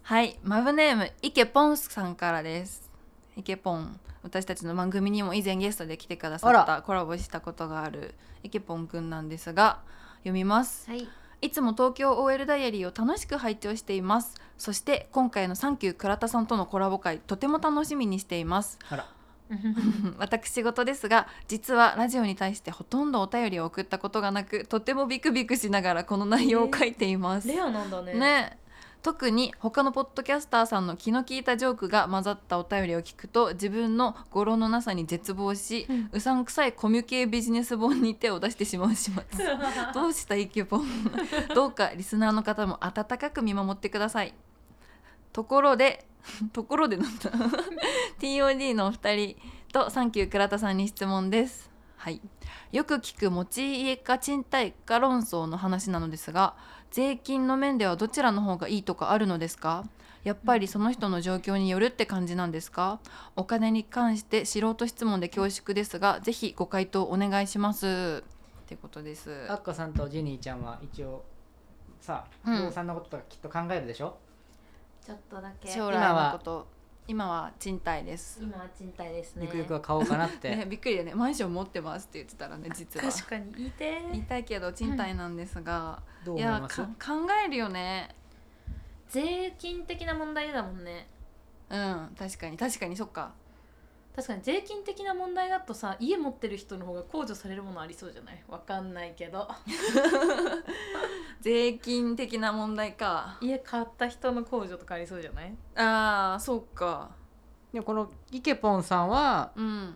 はい。マブネームイケポンさんからです。イケポン。私たちの番組にも以前ゲストで来てくださっあたコラボしたことがあるイケポンくんなんですが読みます。はい。いつも東京 OL ダイアリーを楽しく拝聴しています。そして今回のサンキュー倉田さんとのコラボ会とても楽しみにしています。あら。私事ですが実はラジオに対してほとんどお便りを送ったことがなくとてもビクビクしながらこの内容を書いています。レアなんだね。ね特に他のポッドキャスターさんの気の利いたジョークが混ざったお便りを聞くと自分の語呂のなさに絶望し、うん。うさんくさいコミュ系ビジネス本に手を出してしまう始末 どうしたイケポン。どうかリスナーの方も温かく見守ってください。ところで ところでなんだ。TOD のお二人とサンキュー倉田さんに質問です。はい、よく聞く持ち家か賃貸か論争の話なのですが税金の面ではどちらの方がいいとかあるのですか？やっぱりその人の状況によるって感じなんですか？お金に関して素人質問で恐縮ですがぜひご回答お願いします。ってことです。アッカさんとジェニーちゃんは一応さうん。不動産のこととかきっと考えるでしょ、ちょっとだけ。将来のこと今は賃貸です、今は賃貸ですね。ゆくゆくは買おうかなって、ね、びっくりだね。マンション持ってますって言ってたらね実は。確かに。言いて。言いたいけど賃貸なんですが、どういや思います？か考えるよね。税金的な問題だもんね。うん確かに。確かにそっか確かに税金的な問題だとさ家持ってる人の方が控除されるものありそうじゃない？わかんないけど。税金的な問題か。家買った人の控除とかありそうじゃない？あーそうか。でもこのイケポンさんはうん。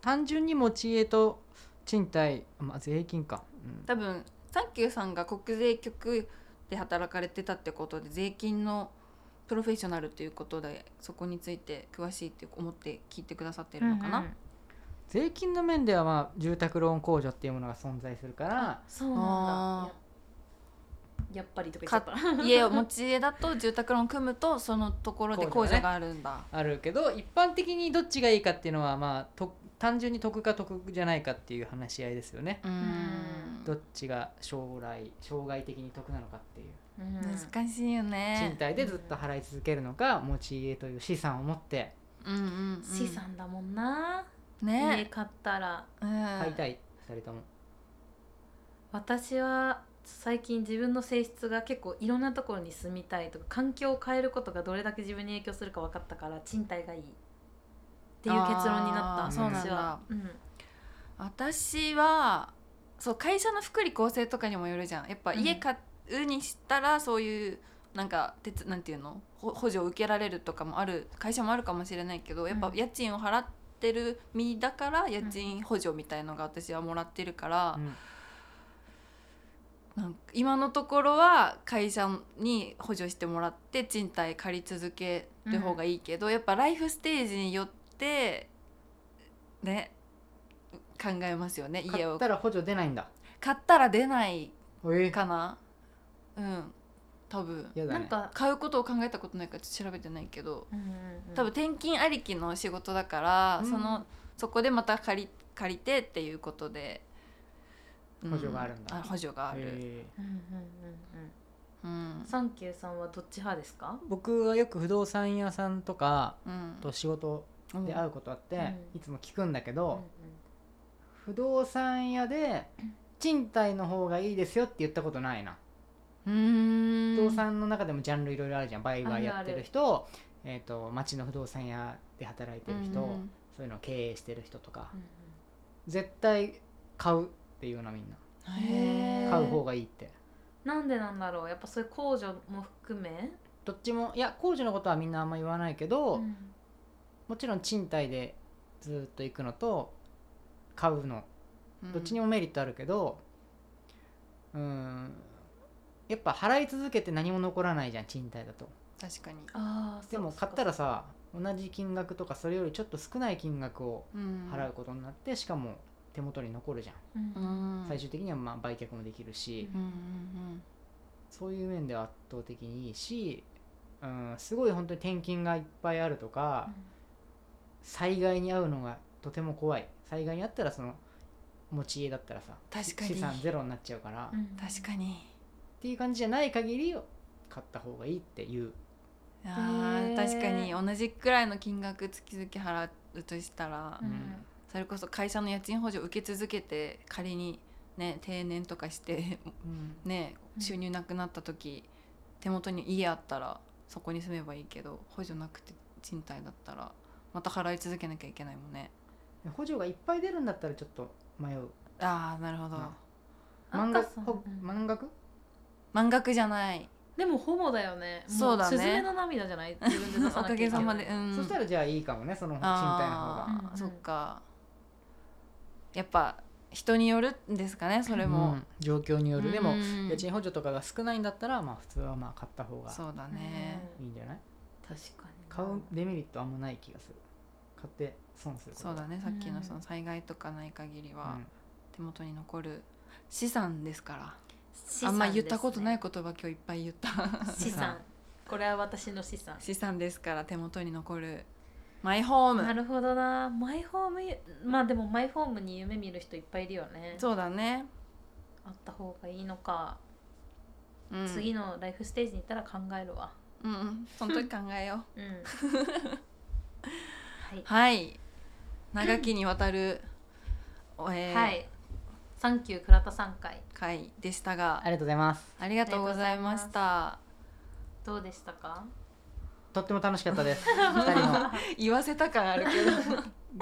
単純に持ち家と賃貸、まあ、税金か、うん。多分サンキューさんが国税局で働かれてたってことで税金のプロフェッショナルということでそこについて詳しいって思って聞いてくださってるのかな、うんうん税金の面では、まあ、住宅ローン控除っていうものが存在するから。そうなんあだややっぱりとか言っちゃった。家を持ち家だと住宅ローン組むとそのところで控除があるんだ。あるけど一般的にどっちがいいかっていうのは、まあ、と単純に得か得じゃないかっていう話し合いですよね。うーん。どっちが将来将来的に得なのかっていう。うん難しいよ賃ね貸でずっと払い続けるのか持ち家という資産を持って。うんうん、うん、資産だもんな、家ね買ったら。うん。買いたい2人とも。私は最近自分の性質が結構いろんなところに住みたいとか環境を変えることがどれだけ自分に影響するか分かったから賃貸がいい。っていう結論になったあーそうなんだ。私は、うん、私はそう会社の福利厚生とかにもよるじゃん。やっぱ家買うにしたらそういうなんかてつなんていうの？ほ補助を受けられるとかもある会社もあるかもしれないけどやっぱうん。家賃を払ってる身だから家賃補助みたいのが私はもらってるから、うん。なんか今のところは会社に補助してもらって賃貸借り続ける方がいいけど、やっぱライフステージによってね考えますよね家を。買ったら補助出ないんだ。買ったら出ないえかなうん多分。ね。なんか、買うことを考えたことないからちょっと調べてないけど。うんうんうん多分転勤ありきの仕事だから、うん。そのそこでまた借り借りてっていうことで、う補助があるんだ。補助がある、え。うんうんうんうん。うん。サンキューさんはどっち派ですか？ー僕はよく不動産屋さんとかうん。と仕事で会うことあって、うん。いつも聞くんだけうんど、不動産屋で 賃貸の方がいいですよって言ったことないな、不動産の中でもジャンルいろいろあるじゃん。売買やってる人えー、と町の不動産屋で働いてる人、うん。そういうのを経営してる人とか、うん絶対買うっていうのみんな。買う方がいいって。なんでなんだろう？やっぱそういう控除も含め、どっちもいや工事のことはみんなあんま言わないけど、うん。もちろん賃貸でずっと行くのと買うのうん。どっちにもメリットあるけどうんやっぱ払い続けて何も残らないじゃん賃貸だと。確かに、あーでも買ったらさ同じ金額とかそれよりちょっと少ない金額をうん。払うことになってしかも手元に残るじゃん、そうん。うん最終的にはまあ売却もできるし、うんうんそういう面では圧倒的にいいし、うん、すごい本当に転勤がいっぱいあるとか、災害に遭うのがとても怖い。災害に遭ったらその持ち家だったらさ確かに。資産ゼロになっちゃうから、っうん。確かにていう感じじゃない限り買った方がいいっていう。あ確かに同じくらいの金額月々払うとしたら、うん。それこそ会社の家賃補助受け続けて仮にね定年とかしてねうん。収入なくなった時、手元に家あったらそこに住めばいいけど補助なくて賃貸だったらまた払い続けなきゃいけないもんね。補助がいっぱい出るんだったらちょっと迷う。ああなるほど、満額？満額？満額じゃない。でもほぼだよね。もそうだね。スズメの涙じゃない？自分で出さおかなきゃいけない。げさまで、うん、そしたらじゃあいいかもねその賃貸の方が。うん。うんそっか。やっぱ人によるんですかねそれも、うん。状況による。でもうん。家賃補助とかが少ないんだったらまあ普通はまあ買った方がそうだね、いいんじゃない？確かに。買うデメリットあんまない気がする。買って損すること。そうだねさっきのその災害とかない限りは手元に残る資産ですからあんま言ったことないい言葉今日いっぱい言った。資産。これは私の資産。資産ですから手元に残る。マイホーム。なるほどな。マイホームまあでもマイホームに夢見る人いっぱいいるよね。そうだね、あった方がいいのか、うん、次のライフステージに行ったら考えるわ。うんうん。その時考えよう。うん。はい、はい。長きにわたる、えーはいサンキュー倉田さん会。回でしたが。ありがとうございます。ありがとうございました。どうでしたか？とっても楽しかったです。二人の。言わせた感あるけど。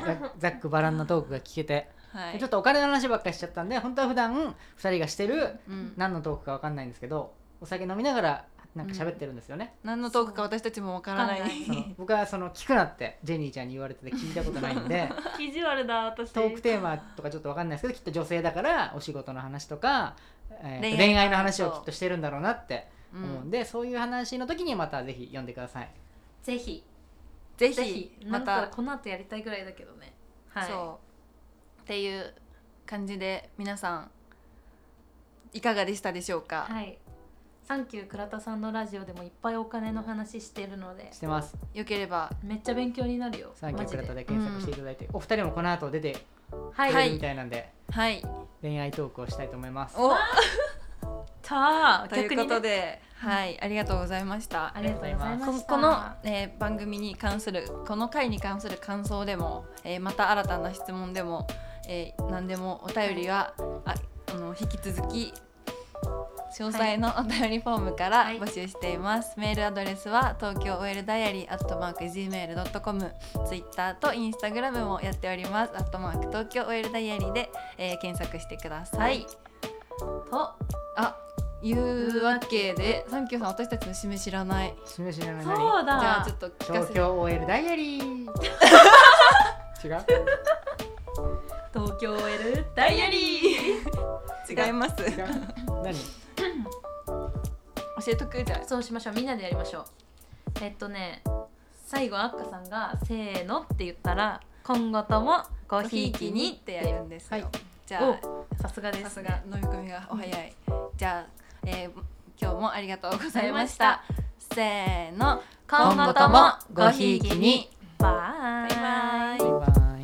ざざっくばらんなトークが聞けて、はい。ちょっとお金の話ばっかりしちゃったんで本当は普段二人がしてるうん、何のトークかわかんないんですけどお酒飲みながらなんか喋ってるんですよね、何のトークか私たちもわからない。僕はその聞くなってジェニーちゃんに言われてて聞いたことないんで 意地悪だ私。トークテーマとかちょっとわかんないですけどきっと女性だからお仕事の話とか、えーと恋愛恋愛の話をきっとしてるんだろうなってう思うんんで、そういう話の時にまたぜひ読んでください。ぜひ。ぜぜひ。また。この後やりたいぐらいだけどね。はい。そう。っていう感じで皆さんいかがでしたでしょうか、はいサンキュー倉田さんのラジオでもいっぱいお金の話してるので。してます。よければめっちゃ勉強になるよ。サンキュークラタマジで。で検索していただいて、お二人もこの後出てはい、はいくれるみたいなんで、はい。恋愛トークをしたいと思います。お。たあという逆にね。ことで、はいありがとうございました。ありがとうございました。ここの、えー番組に関するこの回に関する感想でも、えーまた新たな質問でも、えー何でもお便りはああの引き続き詳細のお便りフォームからはい。募集しています、メールアドレスは東京 OL ダイアリーアットマーク Gmail.com ツイッターとインスタグラムもやっております。アットマーク東京 OL ダイアリーで、えー検索してください、とあいうわけでサンキューさん私たちの締め知らない。示しなそ何うだ。じゃあちょっと聞かせて。東京 OL ダイアリー。違う？東京 OL ダイアリー。違います。違う？何？教えとくじゃあそうしましょう。みんなでやりましょう。えっとね最後あっかさんが「せーの」って言ったら今後ともごひいきにってやるんですよ、はい。じゃあお。さすがです、ね、さすが。飲み込みがお早い。じゃあ、えー今日もありがとうございました。せーの。今後ともごひいきに。バイ。バイバイ